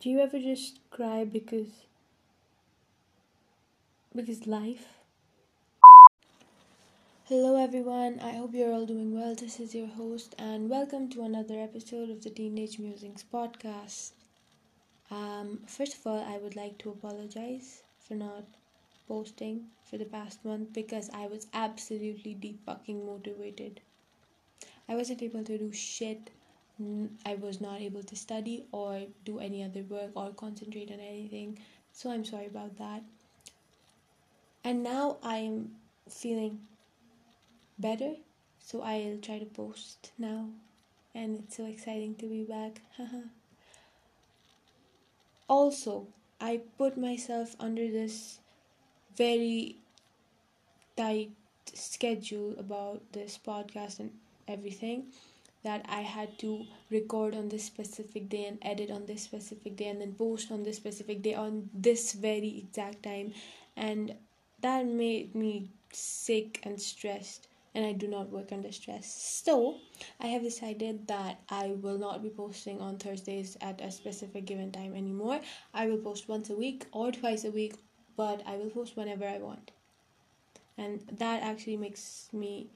Do you ever just cry because because life? Hello everyone. I hope you're all doing well. This is your host and welcome to another episode of the Teenage Musings podcast. Um, first of all, I would like to apologize for not posting for the past month because I was absolutely deep fucking motivated. I wasn't able to do shit I was not able to study or do any other work or concentrate on anything. So I'm sorry about that. And now I'm feeling better, so I'll try to post now. And it's so exciting to be back. also, I put myself under this very tight schedule about this podcast and everything that I had to record on this specific day and edit on this specific day and then post on this specific day on this very exact time and that made me sick and stressed and I do not work under stress. So, I have decided that I will not be posting on Thursdays at a specific given time anymore. I will post once a week or twice a week, but I will post whenever I want. And that actually makes me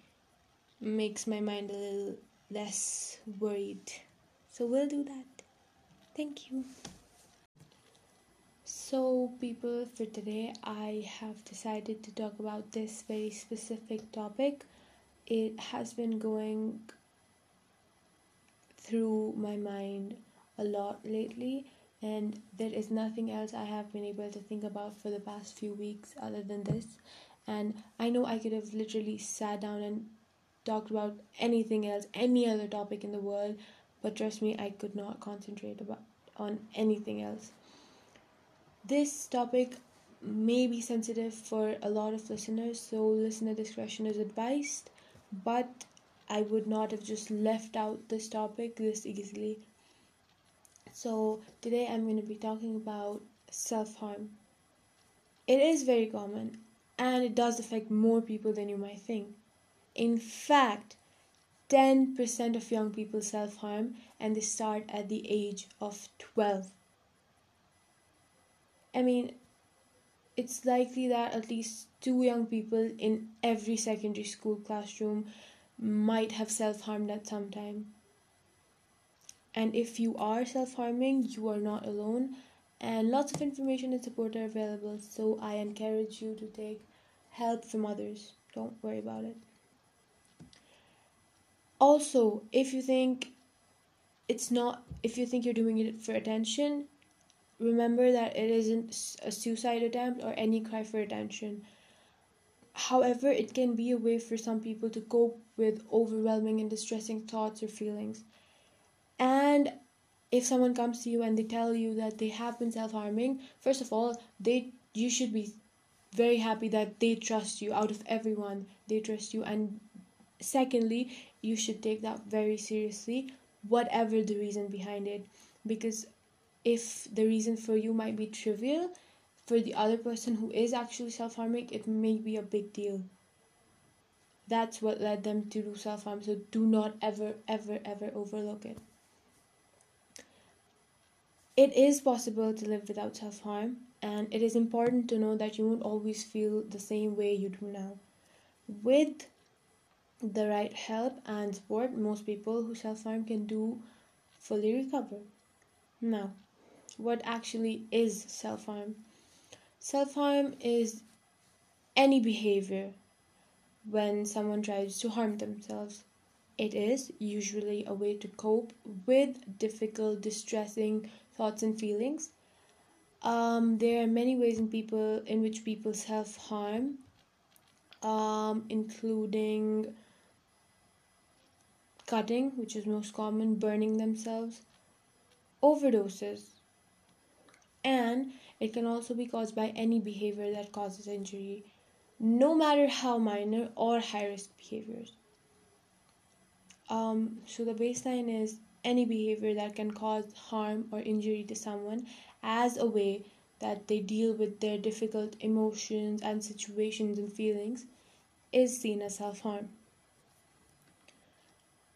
makes my mind a little less worried. So we'll do that. Thank you. So, people, for today, I have decided to talk about this very specific topic. It has been going through my mind a lot lately, and there is nothing else I have been able to think about for the past few weeks other than this. And I know I could have literally sat down and talked about anything else, any other topic in the world, but trust me, I could not concentrate about on anything else. This topic may be sensitive for a lot of listeners, so listener discretion is advised, but I would not have just left out this topic this easily. So, today I'm going to be talking about self harm. It is very common and it does affect more people than you might think. In fact, 10% of young people self harm and they start at the age of 12. I mean, it's likely that at least two young people in every secondary school classroom might have self harmed at some time. And if you are self harming, you are not alone, and lots of information and support are available. So I encourage you to take help from others. Don't worry about it also if you think it's not if you think you're doing it for attention remember that it isn't a suicide attempt or any cry for attention. However it can be a way for some people to cope with overwhelming and distressing thoughts or feelings. And if someone comes to you and they tell you that they have been self-harming first of all they you should be very happy that they trust you out of everyone. They trust you and secondly you should take that very seriously whatever the reason behind it. Because if the reason for you might be trivial for the other person who is actually self-harming it may be a big deal. That's what led them to do self-harm so do not ever ever ever overlook it. It is possible to live without self-harm and it is important to know that you won't always feel the same way you do now. With the right help and support, most people who self harm can do fully recover. Now, what actually is self harm? Self harm is any behavior when someone tries to harm themselves. It is usually a way to cope with difficult, distressing thoughts and feelings. Um, there are many ways in people in which people self harm, um, including cutting, which is most common, burning themselves, overdoses, and it can also be caused by any behavior that causes injury, no matter how minor or high risk behaviors. Um, so the baseline is any behavior that can cause harm or injury to someone as a way that they deal with their difficult emotions and situations and feelings is seen as self harm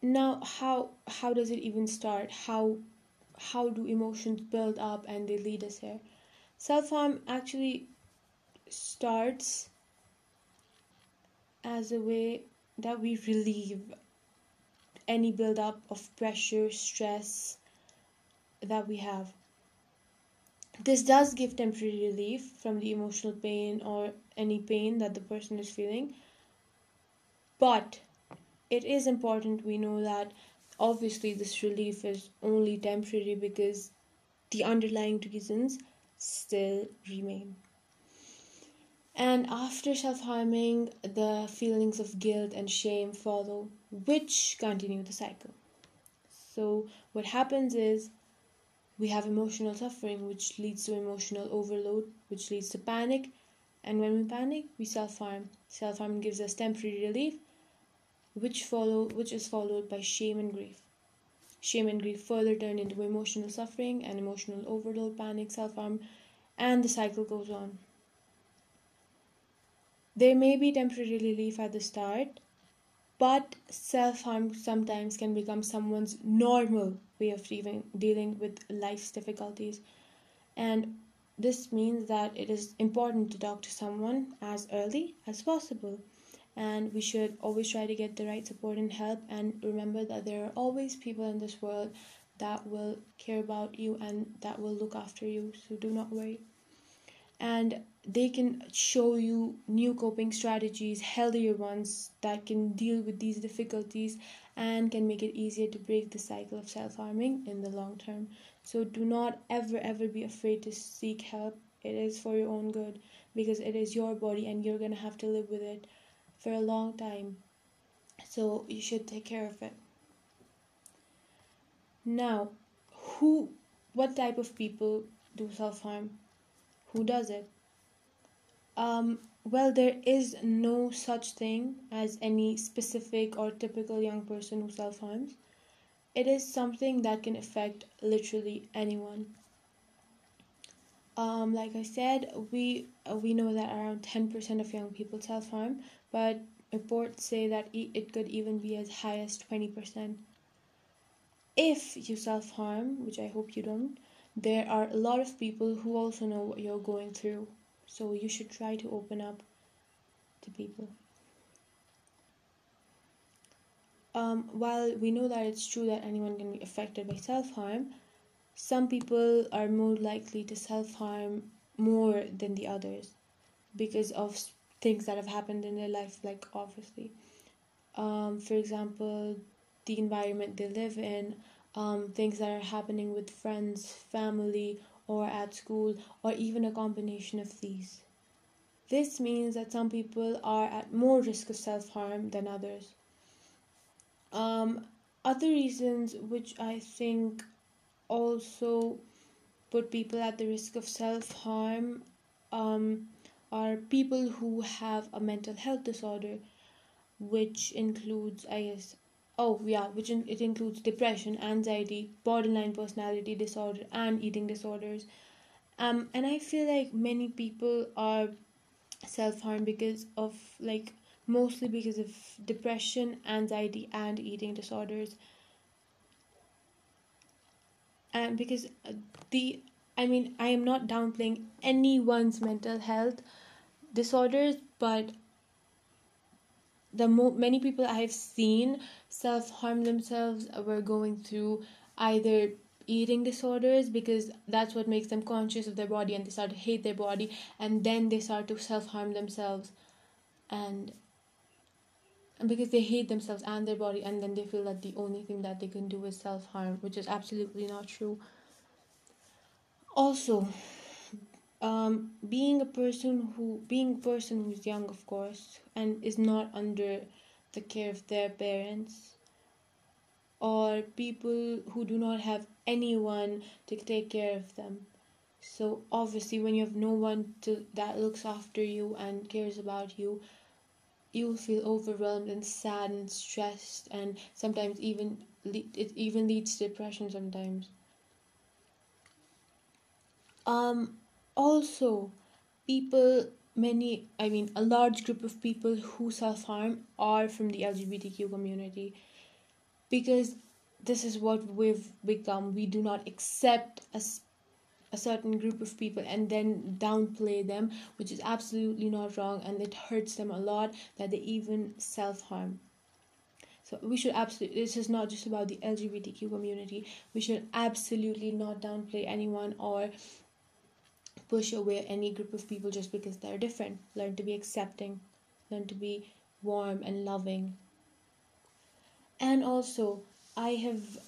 now how how does it even start how how do emotions build up and they lead us here. Self harm actually starts as a way that we relieve any build up of pressure, stress that we have. This does give temporary relief from the emotional pain or any pain that the person is feeling. But it is important we know that obviously this relief is only temporary because the underlying reasons still remain. And after self harming, the feelings of guilt and shame follow, which continue the cycle. So, what happens is we have emotional suffering, which leads to emotional overload, which leads to panic. And when we panic, we self harm. Self harm gives us temporary relief, which follow which is followed by shame and grief. Shame and grief further turn into emotional suffering and emotional overload, panic, self harm, and the cycle goes on. There may be temporary relief at the start, but self harm sometimes can become someone's normal way of dealing with life's difficulties. And this means that it is important to talk to someone as early as possible. And we should always try to get the right support and help. And remember that there are always people in this world that will care about you and that will look after you. So do not worry and they can show you new coping strategies, healthier ones that can deal with these difficulties and can make it easier to break the cycle of self harming in the long term. So, do not ever, ever be afraid to seek help. It is for your own good because it is your body and you're gonna have to live with it for a long time. So, you should take care of it. Now, who, what type of people do self harm? who does it? Um, well, there is no such thing as any specific or typical young person who self harms. It is something that can affect literally anyone. Um, like I said, we we know that around ten percent of young people self harm, but reports say that it could even be as high as twenty percent. If you self harm, which I hope you don't, there are a lot of people who also know what you're going through so you should try to open up to people um, while we know that it's true that anyone can be affected by self-harm some people are more likely to self-harm more than the others because of things that have happened in their life like obviously um, for example the environment they live in um, things that are happening with friends, family, or at school, or even a combination of these. This means that some people are at more risk of self harm than others. Um, other reasons which I think also put people at the risk of self harm um, are people who have a mental health disorder, which includes, I guess, oh yeah which in, it includes depression anxiety borderline personality disorder and eating disorders. Um and i feel like many people are self-harm because of like mostly because of depression anxiety and eating disorders. And because uh, the i mean i am not downplaying anyone's mental health disorders but the mo- many people I have seen self harm themselves uh, were going through either eating disorders because that's what makes them conscious of their body and they start to hate their body and then they start to self harm themselves and and because they hate themselves and their body and then they feel that the only thing that they can do is self harm which is absolutely not true. Also um, being a person who being a person who's young of course and is not under the care of their parents or people who do not have anyone to take care of them. So obviously when you have no one to that looks after you and cares about you you will feel overwhelmed and sad and stressed and sometimes even it even leads to depression sometimes. Um also people many i mean a large group of people who self-harm are from the lgbtq community because this is what we've become. We do not accept a, a certain group of people and then downplay them which is absolutely not wrong and it hurts them a lot that they even self-harm so we should absolutely this is not just about the lgbtq community. We should absolutely not downplay anyone or push away any group of people just because they're different. Learn to be accepting learn to be warm and loving. And also i have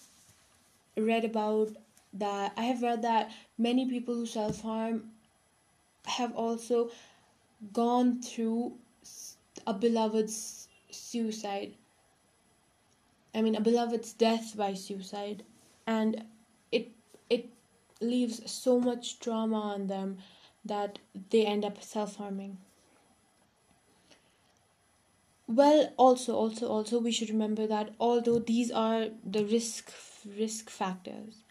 read about that i have read that many people who self-harm have also gone through a beloved's suicide. I mean a beloved's death by suicide. And it it leaves so much trauma on them that they end up self-harming. Well also also also we should remember that although these are the risk risk factors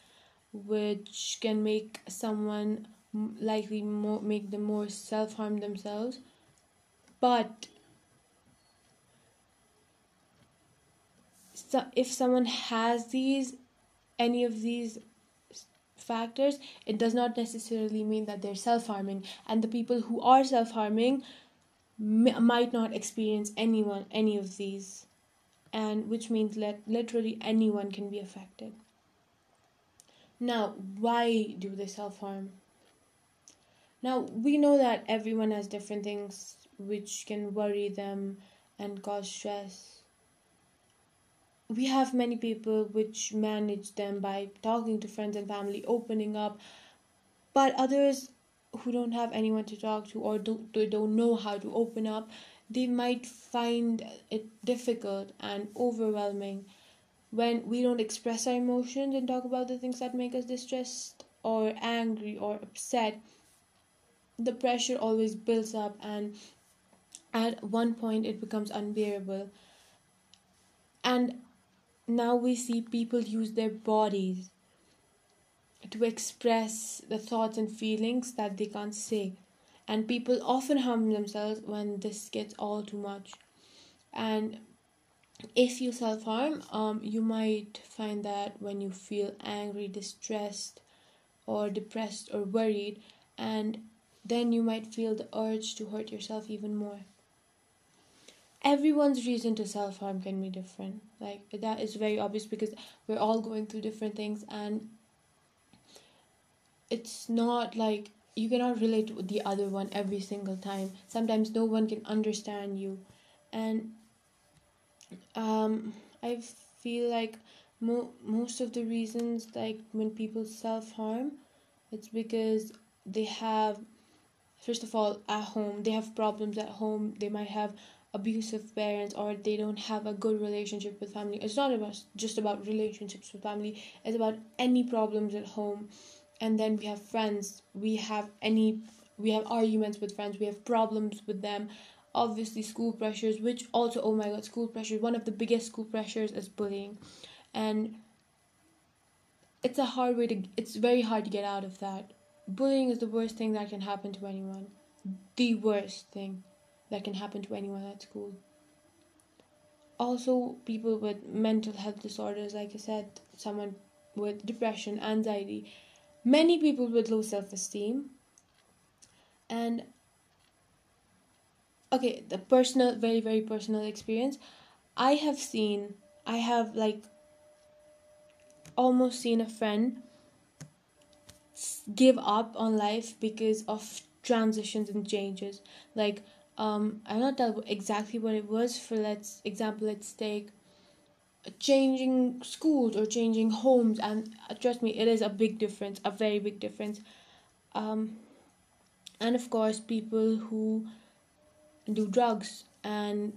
which can make someone likely more make them more self-harm themselves but so if someone has these any of these factors it does not necessarily mean that they're self-harming. And the people who are self-harming might not experience anyone any of these. And which means that literally anyone can be affected. Now why do they self-harm? Now we know that everyone has different things which can worry them and cause stress we have many people which manage them by talking to friends and family opening up but others who don't have anyone to talk to or don't, don't know how to open up they might find it difficult and overwhelming when we don't express our emotions and talk about the things that make us distressed or angry or upset. The pressure always builds up and at one point it becomes unbearable. And now we see people use their bodies to express the thoughts and feelings that they can't say. And people often harm themselves when this gets all too much. And if you self harm, um, you might find that when you feel angry, distressed, or depressed or worried, and then you might feel the urge to hurt yourself even more. Everyone's reason to self harm can be different. Like, that is very obvious because we're all going through different things, and it's not like you cannot relate with the other one every single time. Sometimes no one can understand you. And um i feel like mo- most of the reasons like when people self-harm it's because they have first of all at home they have problems at home. They might have abusive parents or they don't have a good relationship with family. It's not about just about relationships with family. It's about any problems at home. And then we have friends. We have any we have arguments with friends. We have problems with them. Obviously school pressures which also oh my god school pressures. One of the biggest school pressures is bullying. And it's a hard way to it's very hard to get out of that. Bullying is the worst thing that can happen to anyone. The worst thing that can happen to anyone at school. Also people with mental health disorders like i said someone with depression anxiety many people with low self esteem and okay the personal very very personal experience. I have seen i have like almost seen a friend give up on life because of transitions and changes. Like um i'm not tell exactly what it was for let's example let's take changing schools or changing homes and uh, trust me it is a big difference a very big difference. Um, and of course people who do drugs and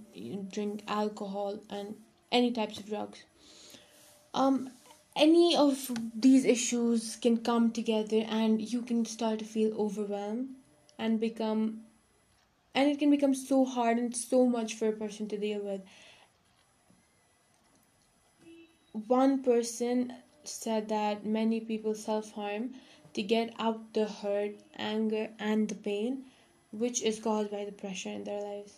drink alcohol and any types of drugs. Um any of these issues can come together and you can start to feel overwhelmed and become and it can become so hard and so much for a person to deal with one person said that many people self harm to get out the hurt, anger, and the pain which is caused by the pressure in their lives.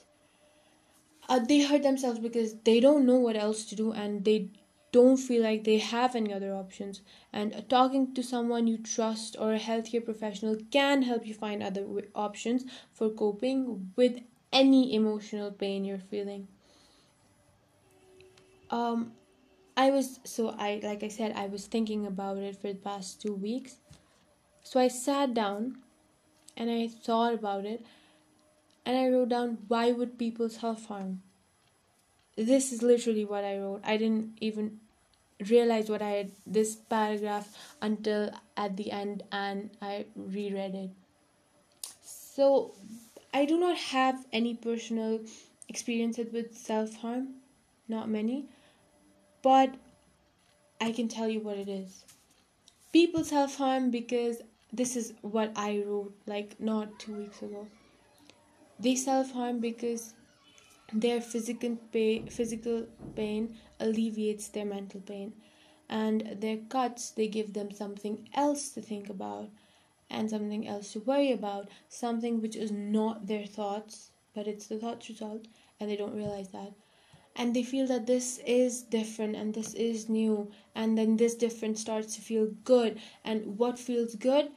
Uh, they hurt themselves because they don't know what else to do and they don't feel like they have any other options. And talking to someone you trust or a healthcare professional can help you find other options for coping with any emotional pain you're feeling. Um, I was so I like I said I was thinking about it for the past two weeks. So I sat down and I thought about it and I wrote down why would people self harm? This is literally what I wrote. I didn't even realize what I had this paragraph until at the end and I reread it. So I do not have any personal experiences with self harm, not many, but I can tell you what it is. People self harm because this is what I wrote like not two weeks ago. They self harm because their physical pain, physical pain alleviates their mental pain, and their cuts they give them something else to think about and something else to worry about, something which is not their thoughts, but it's the thoughts result, and they don't realize that. And they feel that this is different and this is new, and then this different starts to feel good, and what feels good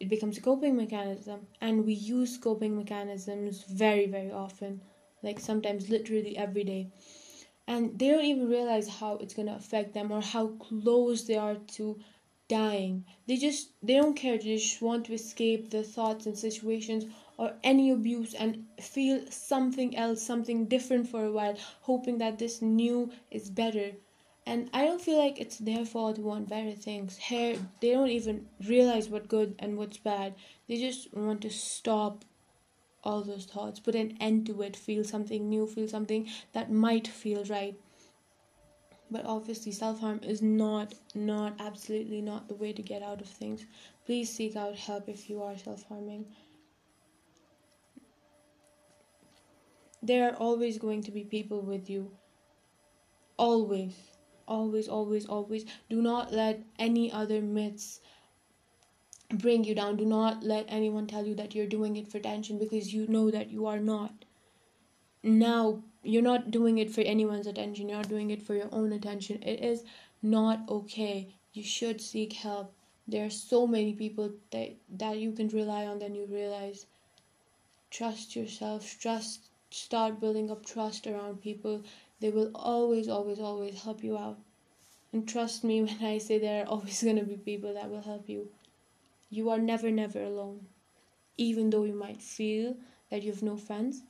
it becomes a coping mechanism. And we use coping mechanisms very very often like sometimes literally every day. And they don't even realize how it's going to affect them or how close they are to dying. They just they don't care. They just want to escape the thoughts and situations or any abuse and feel something else something different for a while hoping that this new is better. And i don't feel like it's their fault to want better things here they don't even realize what good and what's bad. They just want to stop all those thoughts put an end to it feel something new feel something that might feel right. But obviously self-harm is not not absolutely not the way to get out of things. Please seek out help if you are self-harming. There are always going to be people with you. Always. Always always always. Do not let any other myths bring you down. Do not let anyone tell you that you're doing it for attention because you know that you are not. Now, you're not doing it for anyone's attention, you're not doing it for your own attention. It is not okay. You should seek help. There are so many people that, that you can rely on, then you realize trust yourself, trust, start building up trust around people. They will always, always, always help you out. And trust me when I say there are always going to be people that will help you. You are never, never alone. Even though you might feel that you have no friends,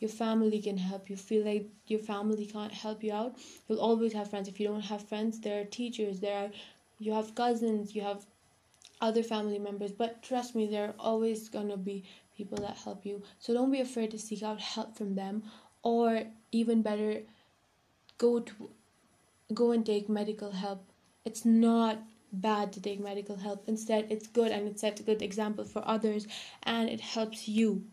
your family can help you. Feel like your family can't help you out. You'll always have friends. If you don't have friends, there are teachers, there are you have cousins, you have other family members. But trust me, there are always gonna be people that help you. So don't be afraid to seek out help from them or even better go to go and take medical help. It's not bad to take medical help. Instead, it's good and it sets a good example for others and it helps you.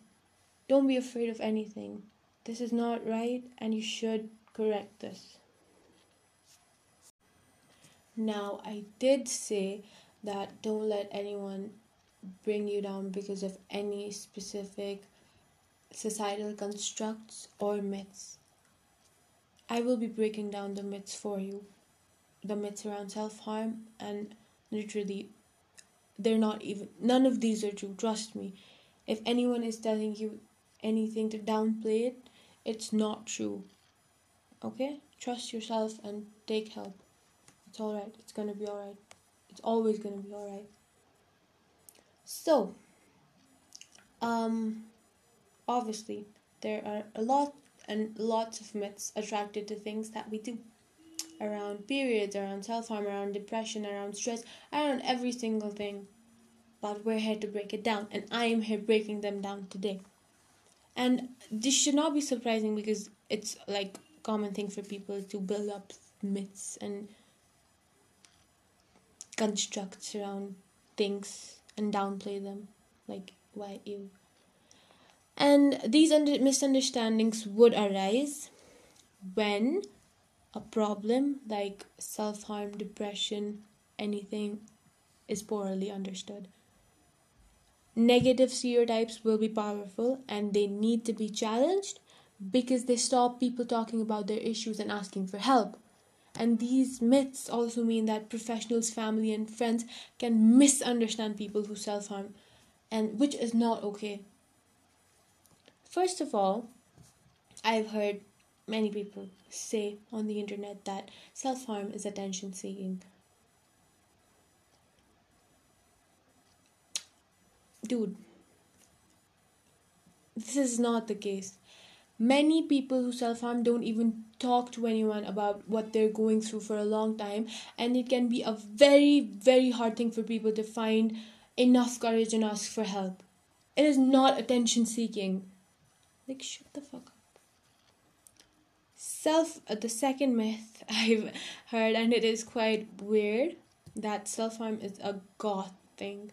Don't be afraid of anything. This is not right and you should correct this. Now, I did say that don't let anyone bring you down because of any specific societal constructs or myths. I will be breaking down the myths for you the myths around self harm, and literally, they're not even, none of these are true, trust me. If anyone is telling you anything to downplay it, it's not true. Okay? Trust yourself and take help. It's alright. It's gonna be alright. It's always gonna be alright. So, um, obviously, there are a lot and lots of myths attracted to things that we do around periods, around self harm, around depression, around stress, around every single thing. But we're here to break it down, and I am here breaking them down today. And this should not be surprising because it's like common thing for people to build up myths and constructs around things and downplay them. Like, why you? And these under- misunderstandings would arise when a problem like self harm, depression, anything is poorly understood. Negative stereotypes will be powerful and they need to be challenged because they stop people talking about their issues and asking for help. And these myths also mean that professionals, family, and friends can misunderstand people who self harm, and which is not okay. First of all, I've heard many people say on the internet that self harm is attention seeking. Dude, this is not the case. Many people who self harm don't even talk to anyone about what they're going through for a long time, and it can be a very, very hard thing for people to find enough courage and ask for help. It is not attention seeking. Like, shut the fuck up. Self, uh, the second myth I've heard, and it is quite weird, that self harm is a goth thing.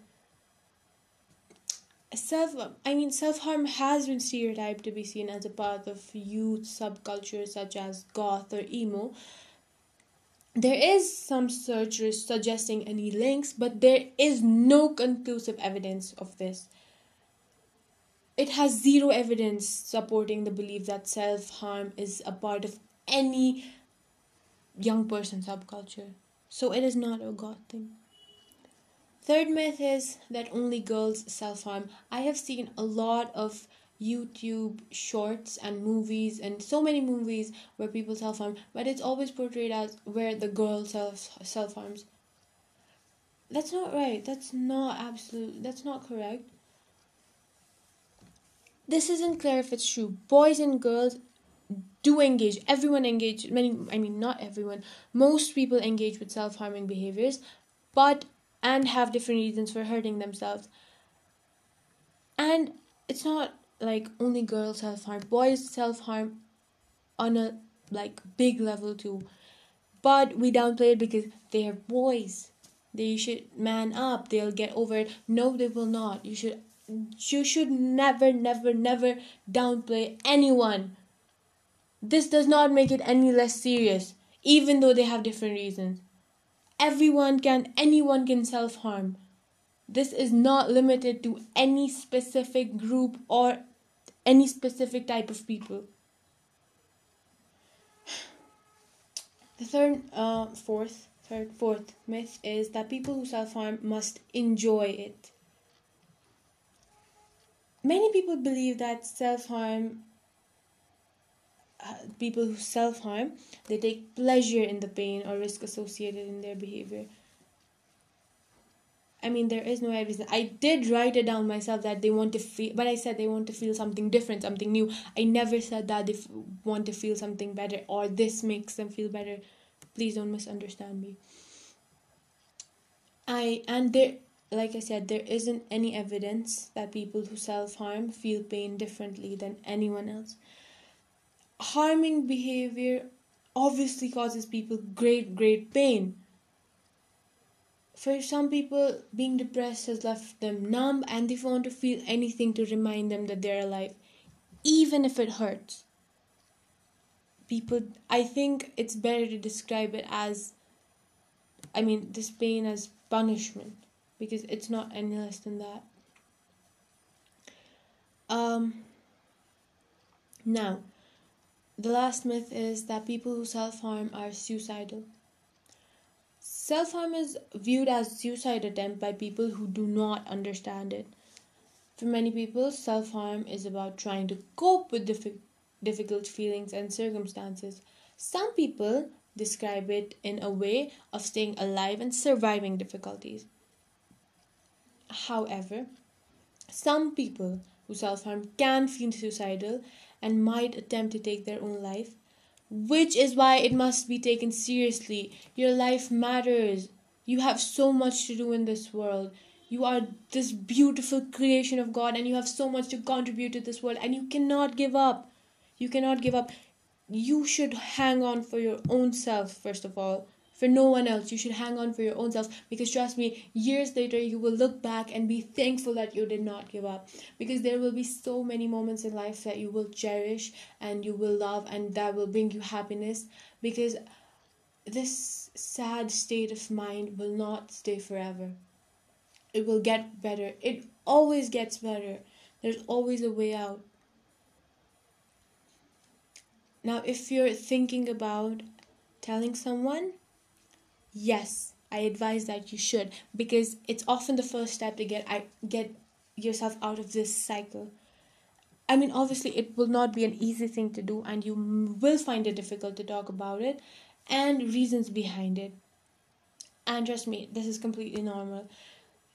Self i mean self-harm has been stereotyped to be seen as a part of youth subcultures such as goth or emo. There is some searchers suggesting any links but there is no conclusive evidence of this it has zero evidence supporting the belief that self-harm is a part of any young person subculture so it is not a goth thing Third myth is that only girls self harm. I have seen a lot of YouTube shorts and movies and so many movies where people self harm, but it's always portrayed as where the girl self self harms. That's not right. That's not absolute. That's not correct. This isn't clear if it's true. Boys and girls do engage. Everyone engage. Many. I mean, not everyone. Most people engage with self harming behaviors, but and have different reasons for hurting themselves. And it's not like only girls self harm, boys self harm on a like big level too. But we downplay it because they are boys. They should man up. They'll get over it. No, they will not. You should you should never, never, never downplay anyone. This does not make it any less serious, even though they have different reasons everyone can, anyone can self harm. This is not limited to any specific group or any specific type of people. The third, uh, fourth, third, fourth myth is that people who self harm must enjoy it. Many people believe that self harm uh, people who self harm they take pleasure in the pain or risk associated in their behavior. I mean there is no reason. I did write it down myself that they want to feel but i said they want to feel something different something new. I never said that they f- want to feel something better or this makes them feel better. Please don't misunderstand me. I and there like i said there isn't any evidence that people who self harm feel pain differently than anyone else harming behavior obviously causes people great, great pain. For some people, being depressed has left them numb and they want to feel anything to remind them that they're alive, even if it hurts. People, I think it's better to describe it as, I mean, this pain as punishment because it's not any less than that. Um, now, the last myth is that people who self harm are suicidal. Self harm is viewed as suicide attempt by people who do not understand it. For many people, self harm is about trying to cope with diffi- difficult feelings and circumstances. Some people describe it in a way of staying alive and surviving difficulties. However, some people who self harm can feel suicidal and might attempt to take their own life, which is why it must be taken seriously. Your life matters. You have so much to do in this world. You are this beautiful creation of God, and you have so much to contribute to this world, and you cannot give up. You cannot give up. You should hang on for your own self, first of all for no one else. You should hang on for your own self because trust me, years later you will look back and be thankful that you did not give up because there will be so many moments in life that you will cherish and you will love and that will bring you happiness because this sad state of mind will not stay forever. It will get better. It always gets better. There's always a way out. Now, if you're thinking about telling someone, yes, I advise that you should because it's often the first step to get I get yourself out of this cycle. I mean, obviously, it will not be an easy thing to do, and you will find it difficult to talk about it and reasons behind it. And trust me, this is completely normal.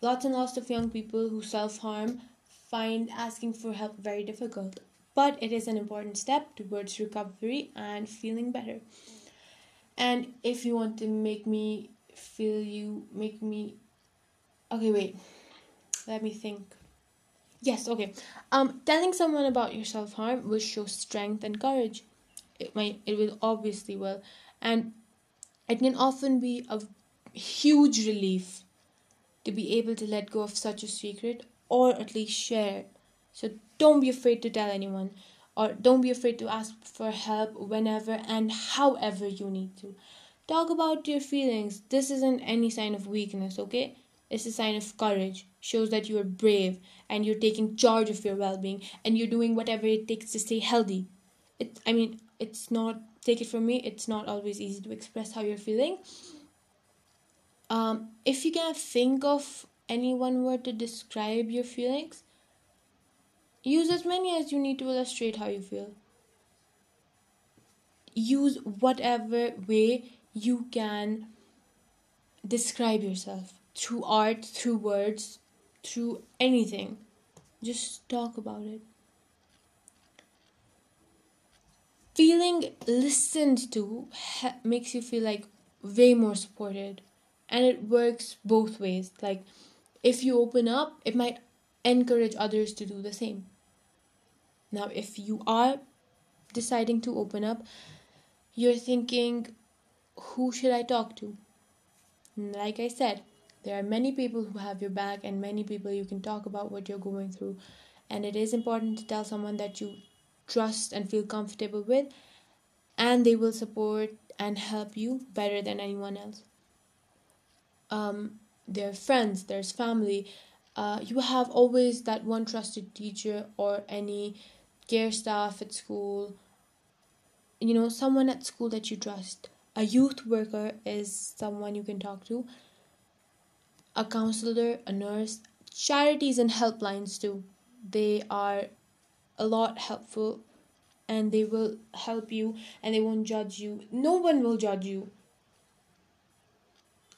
Lots and lots of young people who self harm find asking for help very difficult, but it is an important step towards recovery and feeling better. And if you want to make me feel you, make me. Okay, wait. Let me think. Yes, okay. Um, telling someone about your self harm will show strength and courage. It might, it will obviously will, and it can often be a huge relief to be able to let go of such a secret or at least share it. So don't be afraid to tell anyone, or don't be afraid to ask for help whenever and however you need to. Talk about your feelings. This isn't any sign of weakness, okay? It's a sign of courage. Shows that you are brave and you're taking charge of your well-being and you're doing whatever it takes to stay healthy. It I mean, it's not take it from me, it's not always easy to express how you're feeling. Um, if you can think of any one word to describe your feelings, use as many as you need to illustrate how you feel. Use whatever way you can describe yourself through art, through words, through anything. Just talk about it. Feeling listened to ha- makes you feel like way more supported, and it works both ways. Like, if you open up, it might encourage others to do the same. Now, if you are deciding to open up, you're thinking, who should I talk to? Like I said, there are many people who have your back and many people you can talk about what you're going through. And it is important to tell someone that you trust and feel comfortable with, and they will support and help you better than anyone else. Um, there are friends, there's family. Uh, you have always that one trusted teacher or any staff at school. You know, someone at school that you trust. A youth worker is someone you can talk to a counselor, a nurse, charities and helplines too. They are a lot helpful and they will help you and they won't judge you. No one will judge you.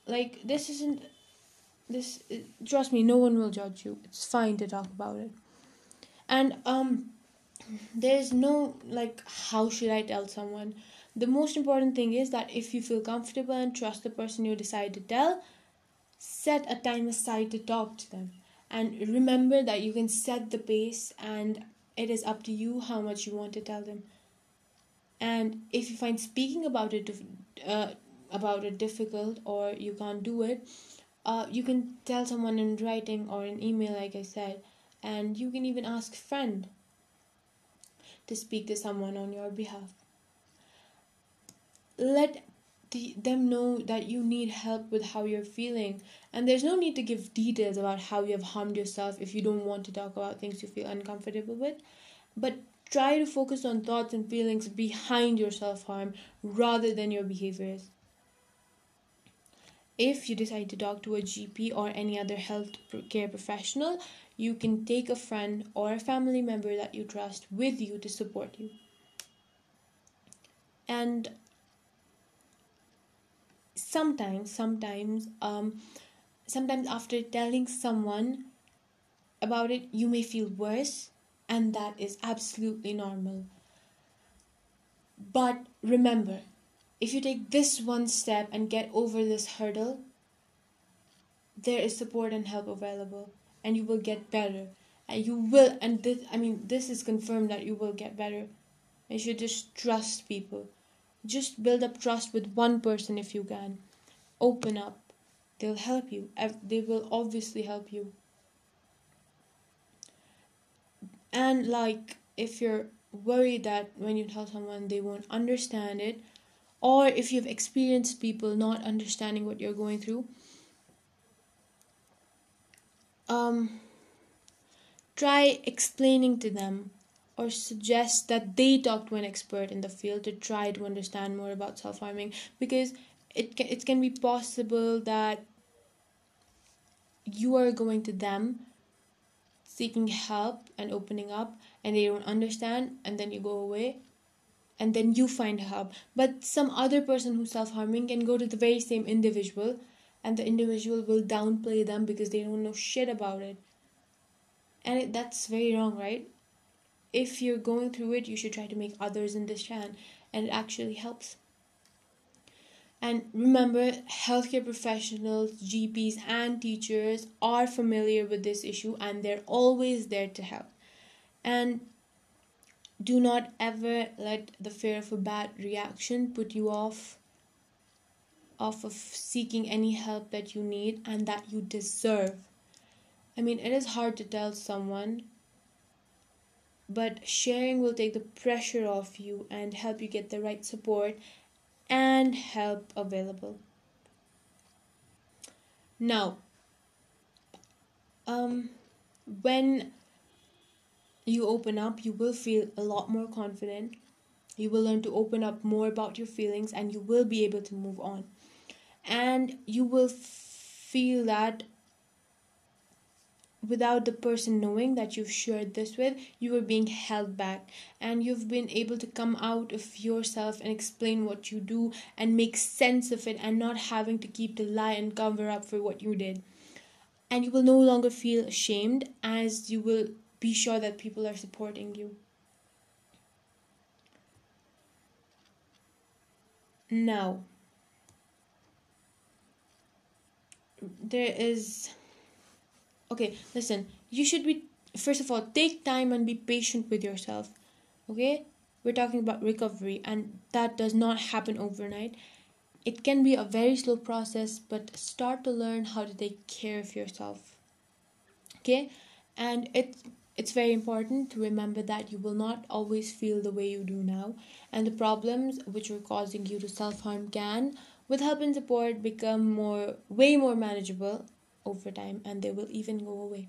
Like this isn't this trust me no one will judge you. It's fine to talk about it. And um there's no like how should I tell someone? The most important thing is that if you feel comfortable and trust the person you decide to tell, set a time aside to talk to them. And remember that you can set the pace and it is up to you how much you want to tell them. And if you find speaking about it uh, about it difficult or you can't do it uh, you can tell someone in writing or an email like i said. And you can even ask friend to speak to someone on your behalf let the, them know that you need help with how you're feeling. And there's no need to give details about how you have harmed yourself if you don't want to talk about things you feel uncomfortable with. But try to focus on thoughts and feelings behind your self harm rather than your behaviors. If you decide to talk to a GP or any other health care professional, you can take a friend or a family member that you trust with you to support you. And sometimes sometimes um sometimes after telling someone about it you may feel worse and that is absolutely normal but remember if you take this one step and get over this hurdle there is support and help available and you will get better and you will and this i mean this is confirmed that you will get better you should just trust people just build up trust with one person if you can. Open up. They'll help you. They will obviously help you. And like if you're worried that when you tell someone they won't understand it, or if you've experienced people not understanding what you're going through, um, try explaining to them or suggest that they talk to an expert in the field to try to understand more about self harming because it can, it can be possible that you are going to them seeking help and opening up and they don't understand and then you go away and then you find help. But some other person who's self-harming can go to the very same individual and the individual will downplay them because they don't know shit about it. And it, that's very wrong right? If you're going through it you should try to make others understand and it actually helps. And remember, healthcare professionals, GPs, and teachers are familiar with this issue and they're always there to help. And do not ever let the fear of a bad reaction put you off off of seeking any help that you need and that you deserve. I mean, it is hard to tell someone, but sharing will take the pressure off you and help you get the right support and help available. Now, um, when you open up, you will feel a lot more confident. You will learn to open up more about your feelings and you will be able to move on. And you will feel that without the person knowing that you've shared this with, you were being held back and you've been able to come out of yourself and explain what you do and make sense of it and not having to keep the lie and cover up for what you did. And you will no longer feel ashamed as you will be sure that people are supporting you. Now, there is okay listen you should be first of all take time and be patient with yourself okay? We're talking about recovery and that does not happen overnight. It can be a very slow process but start to learn how to take care of yourself okay? And it's it's very important to remember that you will not always feel the way you do now. And the problems which are causing you to self-harm can with help and support become more way more manageable over time and they will even go away.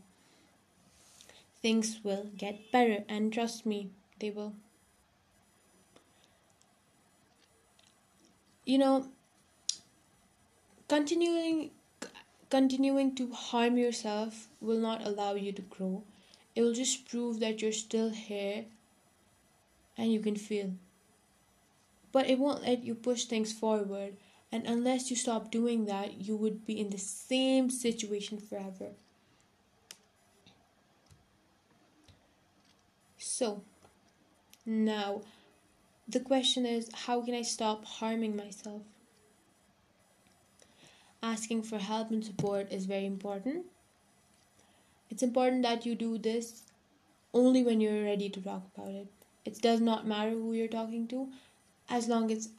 Things will get better, and trust me, they will. You know, continuing continuing to harm yourself will not allow you to grow. It will just prove that you're still here and you can feel. But it won't let you push things forward and unless you stop doing that, you would be in the same situation forever. So, now the question is how can I stop harming myself? Asking for help and support is very important. It's important that you do this only when you're ready to talk about it. It does not matter who you're talking to as long as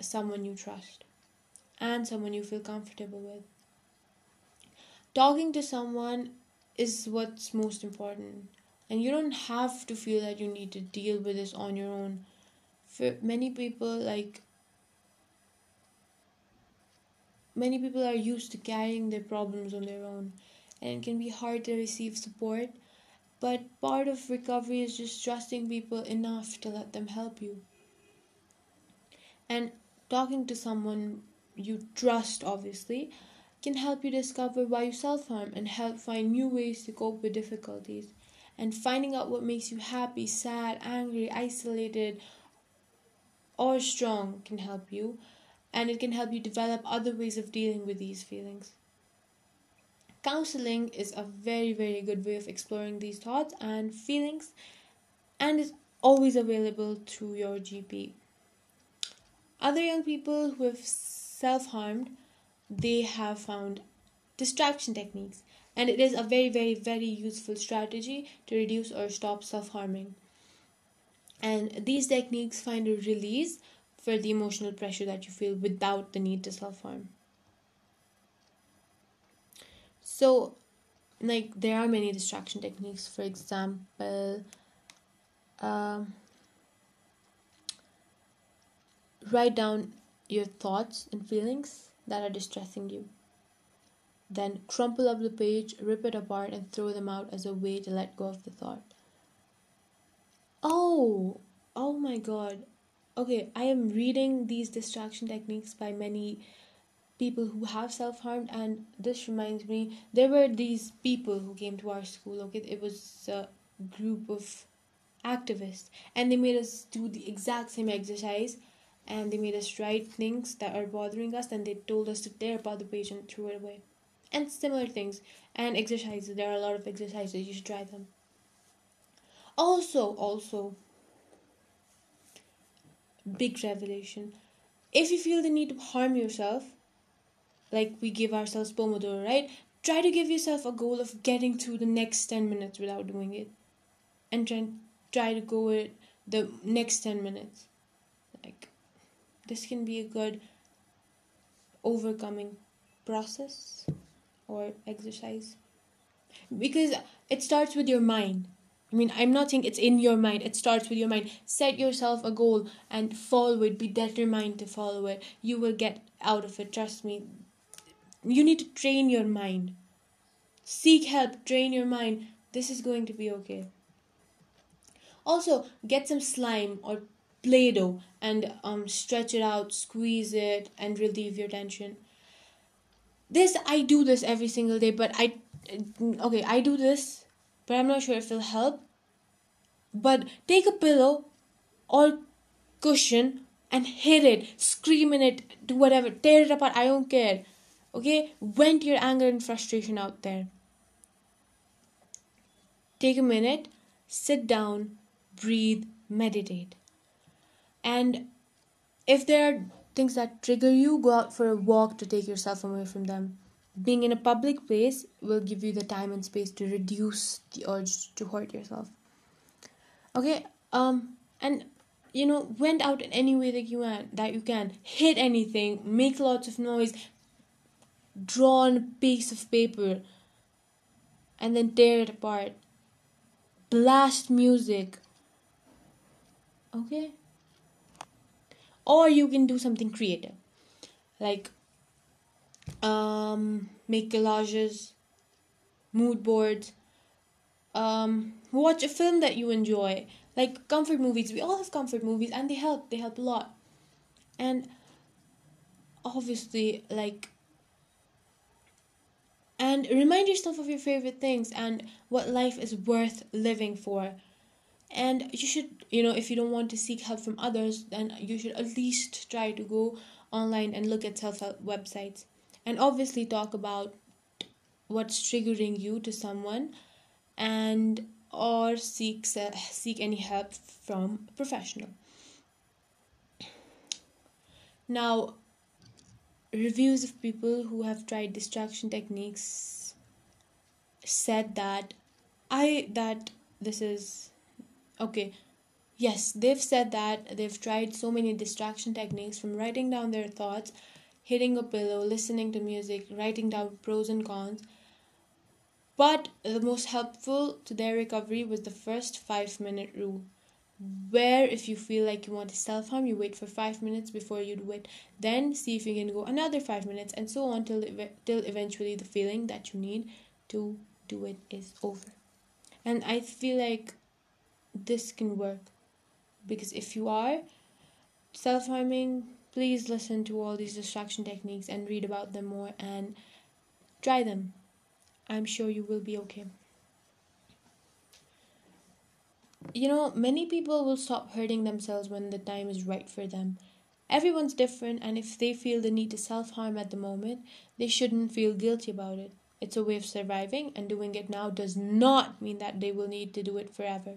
someone you trust and someone you feel comfortable with. Talking to someone is what's most important, and you don't have to feel that you need to deal with this on your own. For many people, like many people are used to carrying their problems on their own, and it can be hard to receive support. But part of recovery is just trusting people enough to let them help you. And talking to someone you trust, obviously, can help you discover why you self harm and help find new ways to cope with difficulties. And finding out what makes you happy, sad, angry, isolated, or strong can help you. And it can help you develop other ways of dealing with these feelings. Counseling is a very, very good way of exploring these thoughts and feelings, and is always available through your GP. Other young people who have self harmed, they have found distraction techniques, and it is a very, very, very useful strategy to reduce or stop self harming. And these techniques find a release for the emotional pressure that you feel without the need to self harm. So, like, there are many distraction techniques. For example, um, write down your thoughts and feelings that are distressing you. Then crumple up the page, rip it apart, and throw them out as a way to let go of the thought. Oh, oh my god. Okay, I am reading these distraction techniques by many people who have self harmed, and this reminds me there were these people who came to our school. Okay, it was a group of activists, and they made us do the exact same exercise and they made us write things that are bothering us and they told us to tear apart the page and throw it away. And similar things and exercises. There are a lot of exercises. You should try them. Also also big revelation. If you feel the need to harm yourself like we give ourselves pomodoro right? Try to give yourself a goal of getting through the next 10 minutes without doing it. And try, try to go it the next 10 minutes. Like this can be a good overcoming process or exercise. Because it starts with your mind. I mean i'm not saying it's in your mind. It starts with your mind. Set yourself a goal and follow it be determined to follow it. You will get out of it. Trust me. You need to train your mind. Seek help. Train your mind. This is going to be okay. Also get some slime or play-doh and um, stretch it out squeeze it and relieve your tension. This i do this every single day but i okay i do this but i'm not sure if it'll help. But take a pillow or cushion and hit it scream in it do whatever tear it apart i don't care okay? Vent your anger and frustration out there. Take a minute sit down breathe meditate and if there are things that trigger you, go out for a walk to take yourself away from them. Being in a public place will give you the time and space to reduce the urge to hurt yourself. Okay, um, and you know, went out in any way that you can, that you can. Hit anything, make lots of noise, draw on a piece of paper, and then tear it apart. Blast music. Okay? Or you can do something creative. Like um, make collages mood boards um, watch a film that you enjoy. Like comfort movies. We all have comfort movies and they help. They help a lot. And obviously like and remind yourself of your favorite things and what life is worth living for and you should you know if you don't want to seek help from others then you should at least try to go online and look at self-help websites. And obviously talk about what's triggering you to someone and or seek seek any help from a professional. Now reviews of people who have tried distraction techniques said that i that this is Okay, yes, they've said that they've tried so many distraction techniques from writing down their thoughts, hitting a pillow, listening to music, writing down pros and cons. But the most helpful to their recovery was the first five minute rule, where if you feel like you want to self harm, you wait for five minutes before you do it. Then see if you can go another five minutes, and so on till till eventually the feeling that you need to do it is over. And I feel like this can work because if you are self harming, please listen to all these distraction techniques and read about them more and try them. I'm sure you will be okay. You know, many people will stop hurting themselves when the time is right for them. Everyone's different, and if they feel the need to self harm at the moment, they shouldn't feel guilty about it. It's a way of surviving, and doing it now does not mean that they will need to do it forever.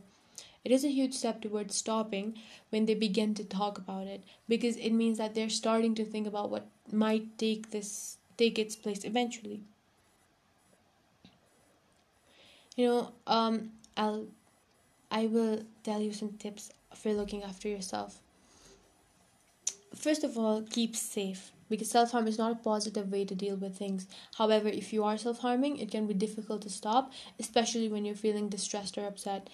It is a huge step towards stopping when they begin to talk about it because it means that they're starting to think about what might take this take its place eventually. You know, um I'll I will tell you some tips for looking after yourself. First of all, keep safe because self harm is not a positive way to deal with things. However, if you are self harming, it can be difficult to stop, especially when you're feeling distressed or upset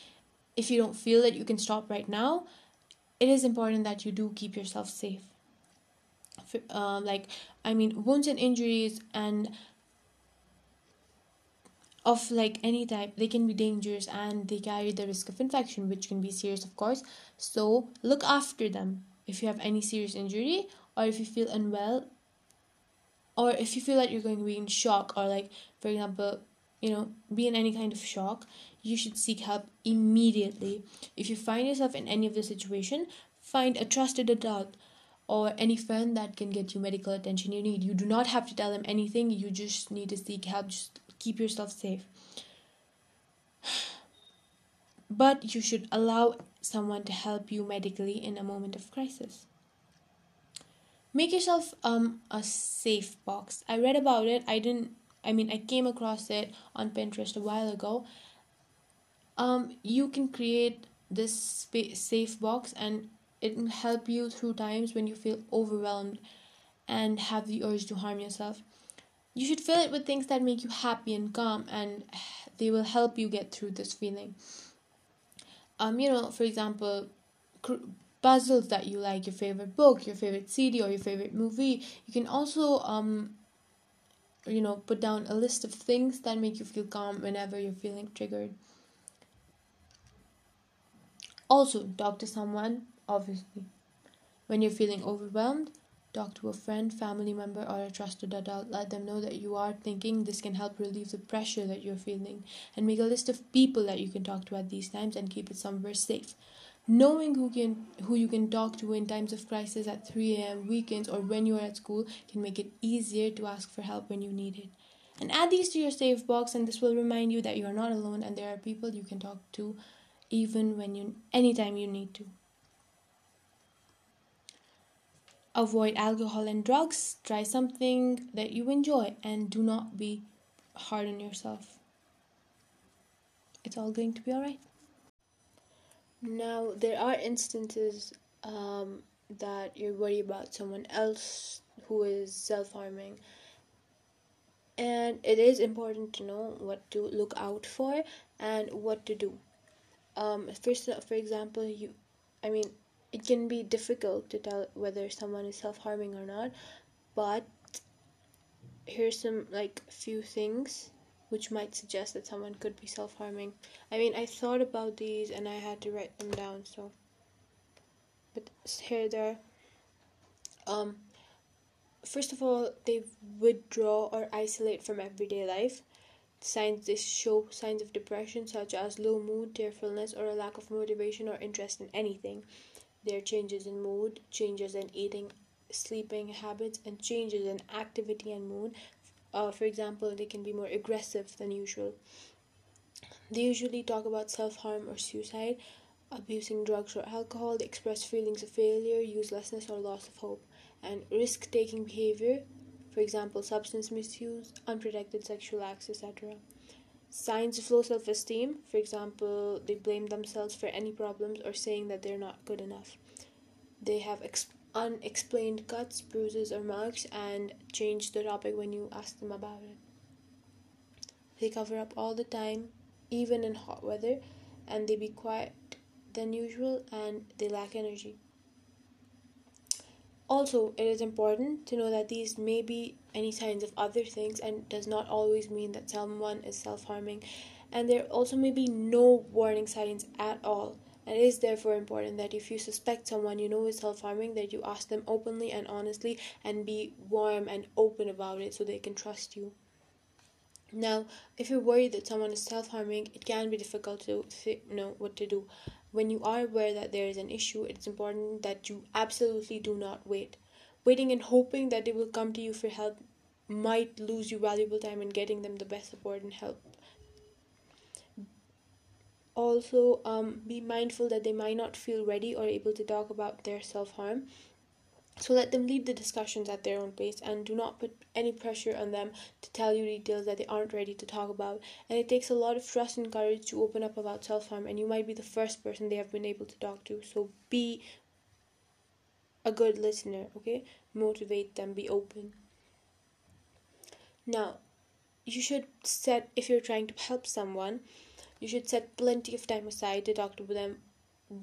if you don't feel that you can stop right now, it is important that you do keep yourself safe. Um, like, I mean, wounds and injuries and of like any type they can be dangerous and they carry the risk of infection which can be serious of course so look after them if you have any serious injury or if you feel unwell or if you feel that you're going to be in shock or like for example you know be in any kind of shock you should seek help immediately. If you find yourself in any of the situation find a trusted adult or any friend that can get you medical attention you need. You do not have to tell them anything. You just need to seek help. Just keep yourself safe. But you should allow someone to help you medically in a moment of crisis. Make yourself um a safe box. I read about it. I didn't i mean i came across it on pinterest a while ago um you can create this safe box and it will help you through times when you feel overwhelmed and have the urge to harm yourself. You should fill it with things that make you happy and calm and they will help you get through this feeling. Um you know for example puzzles that you like your favorite book your favorite cd or your favorite movie. You can also um you know put down a list of things that make you feel calm whenever you're feeling triggered also talk to someone obviously when you're feeling overwhelmed talk to a friend family member or a trusted adult let them know that you are thinking this can help relieve the pressure that you're feeling and make a list of people that you can talk to at these times and keep it somewhere safe Knowing who can who you can talk to in times of crisis at 3 a.m. weekends or when you are at school can make it easier to ask for help when you need it. And add these to your save box and this will remind you that you are not alone and there are people you can talk to even when you anytime you need to. Avoid alcohol and drugs. Try something that you enjoy and do not be hard on yourself. It's all going to be alright. Now, there are instances um, that you're worried about someone else who is self harming, and it is important to know what to look out for and what to do. Um, first, for example, you, I mean, it can be difficult to tell whether someone is self harming or not, but here's some like few things which might suggest that someone could be self harming. I mean, I thought about these and I had to write them down, so. But here they are. Um, first of all, they withdraw or isolate from everyday life. Signs they show signs of depression, such as low mood, tearfulness, or a lack of motivation or interest in anything. There are changes in mood, changes in eating, sleeping habits, and changes in activity and mood, uh, for example, they can be more aggressive than usual. They usually talk about self harm or suicide, abusing drugs or alcohol. They express feelings of failure, uselessness, or loss of hope, and risk taking behavior, for example, substance misuse, unprotected sexual acts, etc. Signs of low self esteem, for example, they blame themselves for any problems or saying that they're not good enough. They have ex- unexplained cuts, bruises, or marks and change the topic when you ask them about it. They cover up all the time, even in hot weather, and they be quiet than usual and they lack energy. Also, it is important to know that these may be any signs of other things and does not always mean that someone is self harming, and there also may be no warning signs at all And it is therefore important that if you suspect someone you know is self harming, that you ask them openly and honestly and be warm and open about it so they can trust you. Now, if you're worried that someone is self harming, it can be difficult to know what to do. When you are aware that there is an issue, it's important that you absolutely do not wait. Waiting and hoping that they will come to you for help might lose you valuable time in getting them the best support and help also um, be mindful that they might not feel ready or able to talk about their self harm. So let them lead the discussions at their own pace and do not put any pressure on them to tell you details that they aren't ready to talk about. And it takes a lot of trust and courage to open up about self harm, and you might be the first person they have been able to talk to. So be a good listener, okay? Motivate them, be open. Now, you should set, if you're trying to help someone, you should set plenty of time aside to talk to them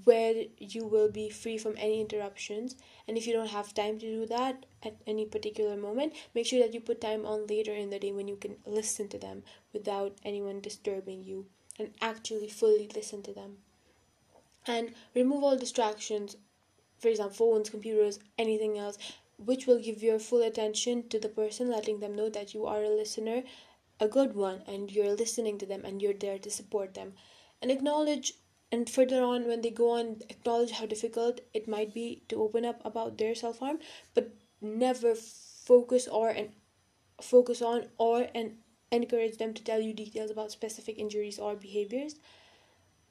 where you will be free from any interruptions. And if you don't have time to do that at any particular moment make sure that you put time on later in the day when you can listen to them without anyone disturbing you and actually fully listen to them. And remove all distractions for example phones computers anything else which will give your full attention to the person letting them know that you are a listener a good one and you're listening to them and you're there to support them. And acknowledge and further on when they go on acknowledge how difficult it might be to open up about their self-harm but never focus or and focus on or and encourage them to tell you details about specific injuries or behaviors.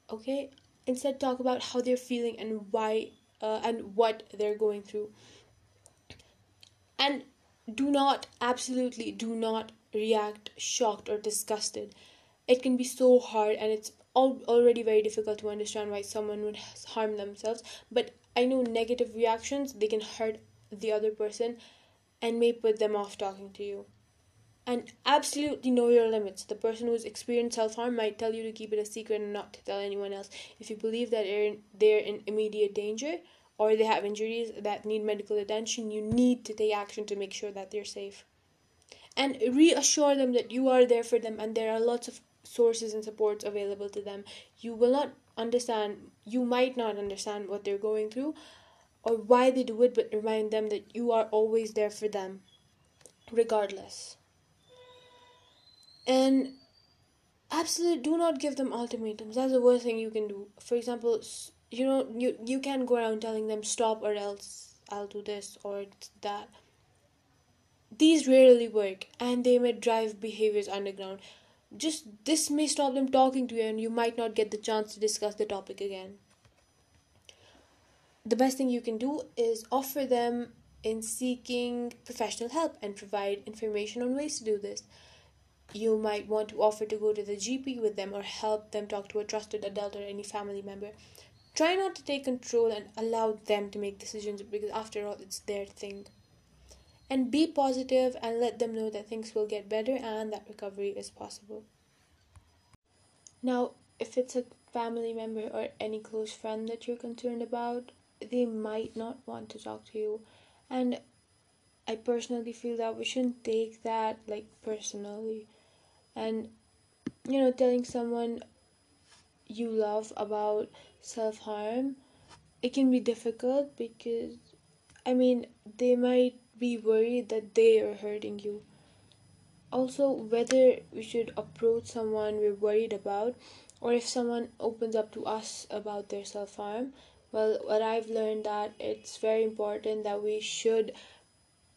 Okay? Instead talk about how they're feeling and why uh, and what they're going through. And do not absolutely do not react shocked or disgusted. It can be so hard and it's already very difficult to understand why someone would harm themselves but i know negative reactions they can hurt the other person and may put them off talking to you. And absolutely know your limits. The person who's experienced self-harm might tell you to keep it a secret and not to tell anyone else. If you believe that they're in, they're in immediate danger or they have injuries that need medical attention you need to take action to make sure that they're safe. And reassure them that you are there for them and there are lots of sources and supports available to them you will not understand you might not understand what they're going through or why they do it but remind them that you are always there for them regardless. And absolutely do not give them ultimatums. That's the worst thing you can do. For example you know you you can't go around telling them stop or else i'll do this or that. These rarely work and they may drive behaviors underground just this may stop them talking to you and you might not get the chance to discuss the topic again. The best thing you can do is offer them in seeking professional help and provide information on ways to do this. You might want to offer to go to the gp with them or help them talk to a trusted adult or any family member. Try not to take control and allow them to make decisions because after all it's their thing and be positive and let them know that things will get better and that recovery is possible. Now, if it's a family member or any close friend that you're concerned about, they might not want to talk to you. And I personally feel that we shouldn't take that like personally. And you know, telling someone you love about self harm, it can be difficult because I mean, they might be worried that they are hurting you. Also, whether we should approach someone we're worried about or if someone opens up to us about their self harm, well, what I've learned that it's very important that we should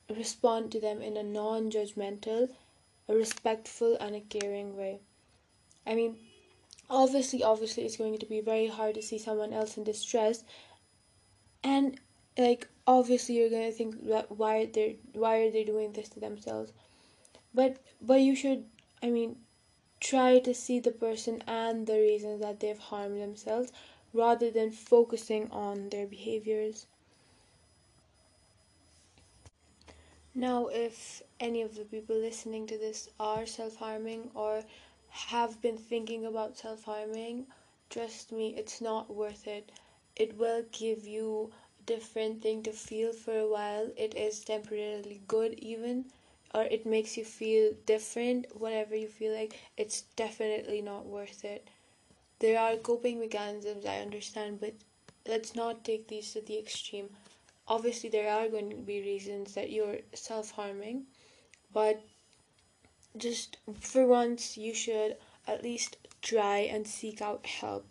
respond to them in a non judgmental, a respectful, and a caring way. I mean, obviously, obviously, it's going to be very hard to see someone else in distress, and like obviously you're gonna think why they're why are they doing this to themselves. But but you should i mean try to see the person and the reasons that they've harmed themselves rather than focusing on their behaviors. Now if any of the people listening to this are self-harming or have been thinking about self-harming trust me it's not worth it. It will give you different thing to feel for a while. It is temporarily good, even, or it makes you feel different, whatever you feel like. It's definitely not worth it. There are coping mechanisms, I understand, but let's not take these to the extreme. Obviously, there are going to be reasons that you're self harming, but just for once, you should at least try and seek out help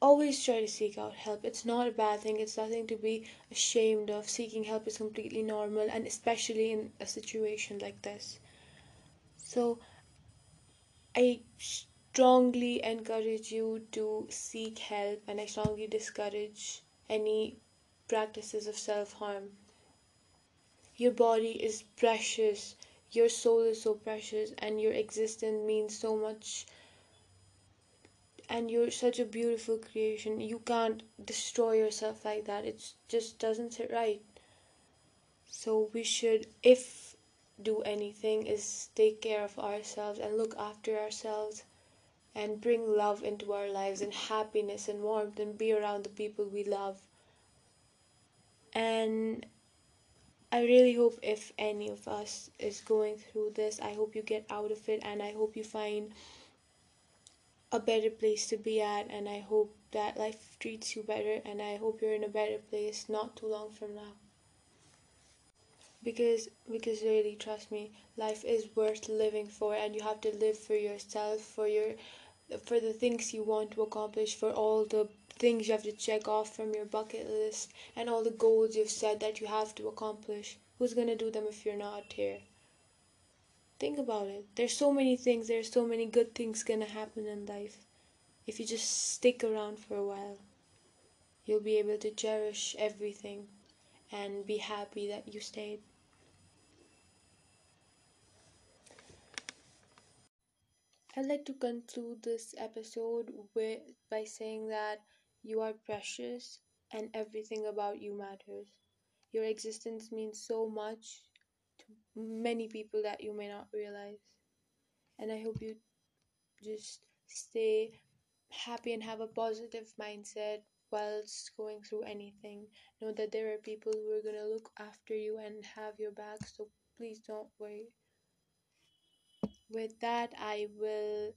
always try to seek out help. It's not a bad thing, it's nothing to be ashamed of. Seeking help is completely normal, and especially in a situation like this. So, I strongly encourage you to seek help, and I strongly discourage any practices of self harm. Your body is precious, your soul is so precious, and your existence means so much and you're such a beautiful creation. You can't destroy yourself like that. It just doesn't sit right. So we should if do anything is take care of ourselves and look after ourselves and bring love into our lives and happiness and warmth and be around the people we love. And I really hope if any of us is going through this, I hope you get out of it and I hope you find a better place to be at and I hope that life treats you better and I hope you're in a better place not too long from now. Because because really trust me, life is worth living for and you have to live for yourself, for your for the things you want to accomplish, for all the things you have to check off from your bucket list and all the goals you've said that you have to accomplish. Who's going to do them if you're not here? Think about it. There's so many things, there's so many good things to happen in life. If you just stick around for a while, you'll be able to cherish everything and be happy that you stayed. I'd like to conclude this episode with by saying that you are precious and everything about you matters. Your existence means so much many people that you may not realize. And I hope you just stay happy and have a positive mindset whilst going through anything. Know that there are people who are going to look after you and have your back, so please don't worry. With that, I will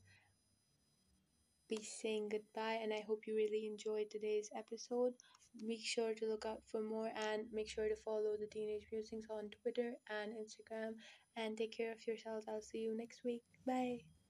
be saying goodbye and I hope you really enjoyed today's episode. Make sure to look out for more and make sure to follow the Teenage Musings on Twitter and Instagram and take care of yourselves. I'll see you next week. Bye.